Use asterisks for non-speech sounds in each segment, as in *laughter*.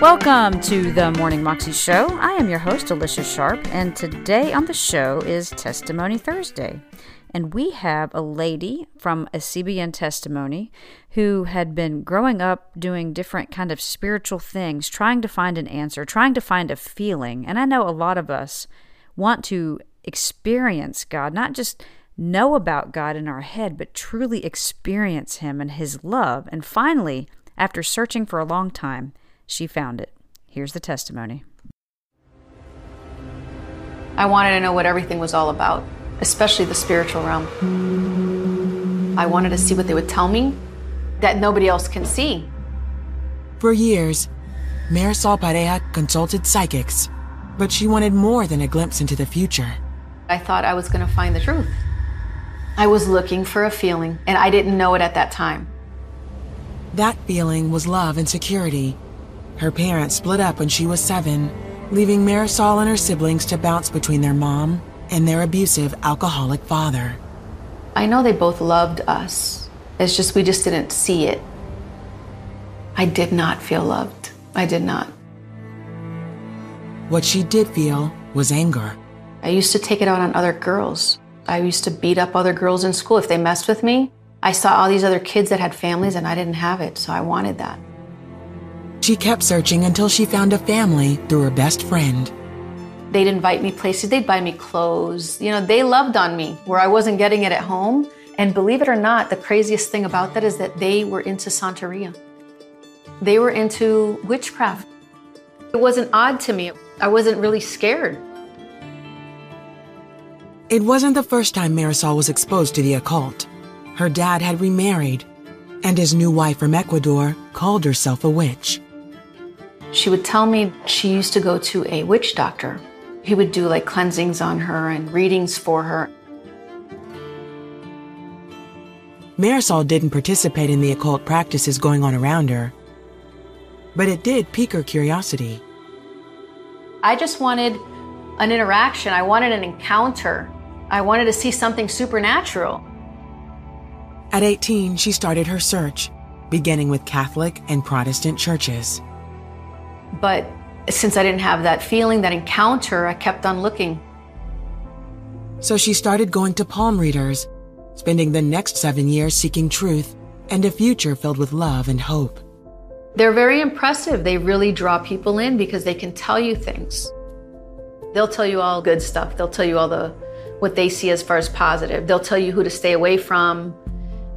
Welcome to the Morning Moxie Show. I am your host, Alicia Sharp, and today on the show is Testimony Thursday. And we have a lady from a CBN testimony who had been growing up doing different kind of spiritual things, trying to find an answer, trying to find a feeling. And I know a lot of us want to experience God, not just know about God in our head, but truly experience Him and His love. And finally, after searching for a long time, she found it. Here's the testimony. I wanted to know what everything was all about, especially the spiritual realm. I wanted to see what they would tell me that nobody else can see. For years, Marisol Pareja consulted psychics, but she wanted more than a glimpse into the future. I thought I was going to find the truth. I was looking for a feeling, and I didn't know it at that time. That feeling was love and security. Her parents split up when she was seven, leaving Marisol and her siblings to bounce between their mom and their abusive alcoholic father. I know they both loved us. It's just we just didn't see it. I did not feel loved. I did not. What she did feel was anger. I used to take it out on other girls. I used to beat up other girls in school if they messed with me. I saw all these other kids that had families and I didn't have it, so I wanted that. She kept searching until she found a family through her best friend. They'd invite me places, they'd buy me clothes. You know, they loved on me where I wasn't getting it at home. And believe it or not, the craziest thing about that is that they were into Santeria. They were into witchcraft. It wasn't odd to me. I wasn't really scared. It wasn't the first time Marisol was exposed to the occult. Her dad had remarried, and his new wife from Ecuador called herself a witch. She would tell me she used to go to a witch doctor. He would do like cleansings on her and readings for her. Marisol didn't participate in the occult practices going on around her, but it did pique her curiosity. I just wanted an interaction. I wanted an encounter. I wanted to see something supernatural. At 18, she started her search, beginning with Catholic and Protestant churches. But since I didn't have that feeling, that encounter, I kept on looking. So she started going to palm readers, spending the next seven years seeking truth and a future filled with love and hope. They're very impressive. They really draw people in because they can tell you things. They'll tell you all good stuff. They'll tell you all the what they see as far as positive. They'll tell you who to stay away from.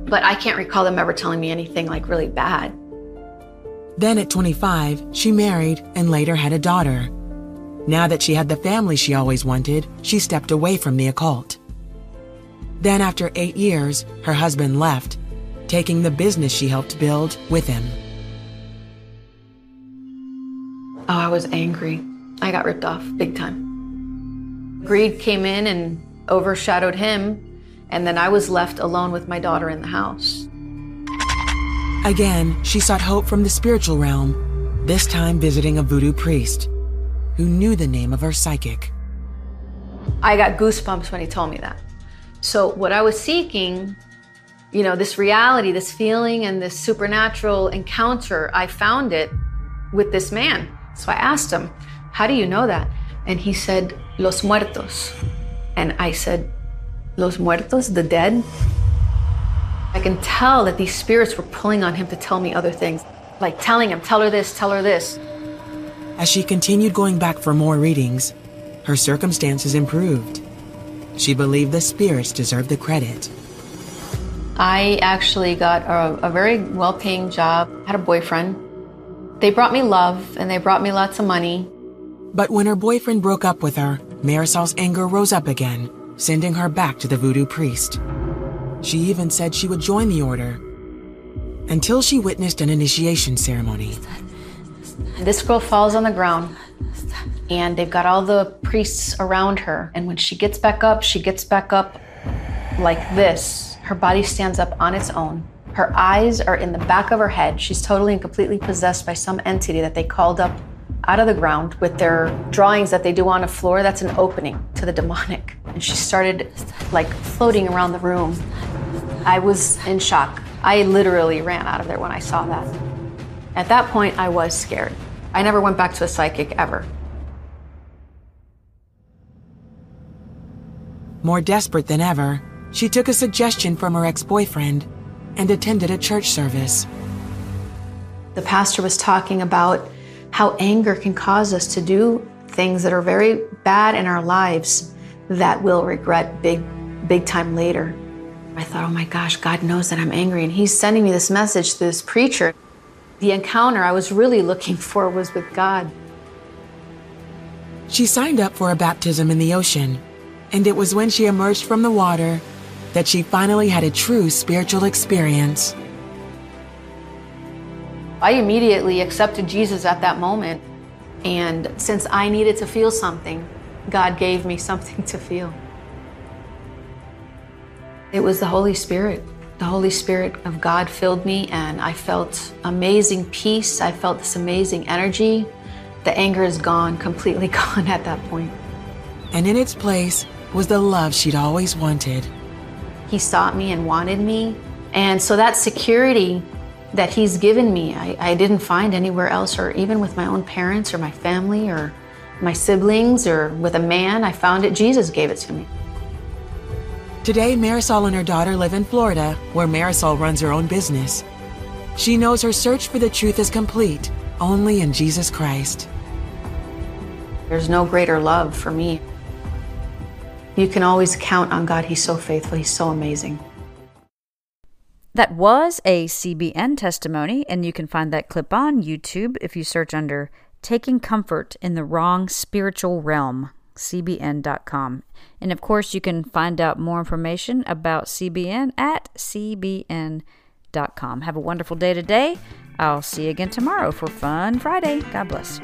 But I can't recall them ever telling me anything like really bad. Then at 25, she married and later had a daughter. Now that she had the family she always wanted, she stepped away from the occult. Then, after eight years, her husband left, taking the business she helped build with him. Oh, I was angry. I got ripped off big time. Greed came in and overshadowed him, and then I was left alone with my daughter in the house. Again, she sought hope from the spiritual realm, this time visiting a voodoo priest who knew the name of her psychic. I got goosebumps when he told me that. So, what I was seeking, you know, this reality, this feeling, and this supernatural encounter, I found it with this man. So I asked him, How do you know that? And he said, Los muertos. And I said, Los muertos, the dead? I can tell that these spirits were pulling on him to tell me other things, like telling him, Tell her this, tell her this. As she continued going back for more readings, her circumstances improved. She believed the spirits deserved the credit. I actually got a, a very well paying job, had a boyfriend. They brought me love and they brought me lots of money. But when her boyfriend broke up with her, Marisol's anger rose up again, sending her back to the voodoo priest. She even said she would join the order until she witnessed an initiation ceremony. This girl falls on the ground and they've got all the priests around her. And when she gets back up, she gets back up like this. Her body stands up on its own. Her eyes are in the back of her head. She's totally and completely possessed by some entity that they called up out of the ground with their drawings that they do on a floor. That's an opening to the demonic. And she started like floating around the room. I was in shock. I literally ran out of there when I saw that. At that point, I was scared. I never went back to a psychic ever. More desperate than ever, she took a suggestion from her ex boyfriend and attended a church service. The pastor was talking about how anger can cause us to do things that are very bad in our lives that we'll regret big, big time later. I thought, oh my gosh, God knows that I'm angry, and He's sending me this message through this preacher. The encounter I was really looking for was with God. She signed up for a baptism in the ocean and it was when she emerged from the water that she finally had a true spiritual experience. I immediately accepted Jesus at that moment. And since I needed to feel something, God gave me something *laughs* to feel. It was the Holy Spirit. The Holy Spirit of God filled me, and I felt amazing peace. I felt this amazing energy. The anger is gone, *laughs* completely gone at that point. And in its place, was the love she'd always wanted. He sought me and wanted me. And so that security that he's given me, I, I, didn't find anywhere else, or even with my own parents or my family or my siblings or with a man. I found it, Jesus gave it to me. Today, Marisol and her daughter live in Florida, where Marisol runs her own business. She knows her search for the truth is complete only in Jesus Christ. There's no greater love for me. You can always count on God. He's so faithful, He's so amazing. That was a CBN testimony, and you can find that clip on YouTube if you search under Taking Comfort in the Wrong Spiritual Realm, cbn.com. And of course, you can find out more information about CBN at cbn.com. Have a wonderful day today. I'll see you again tomorrow for Fun Friday. God bless.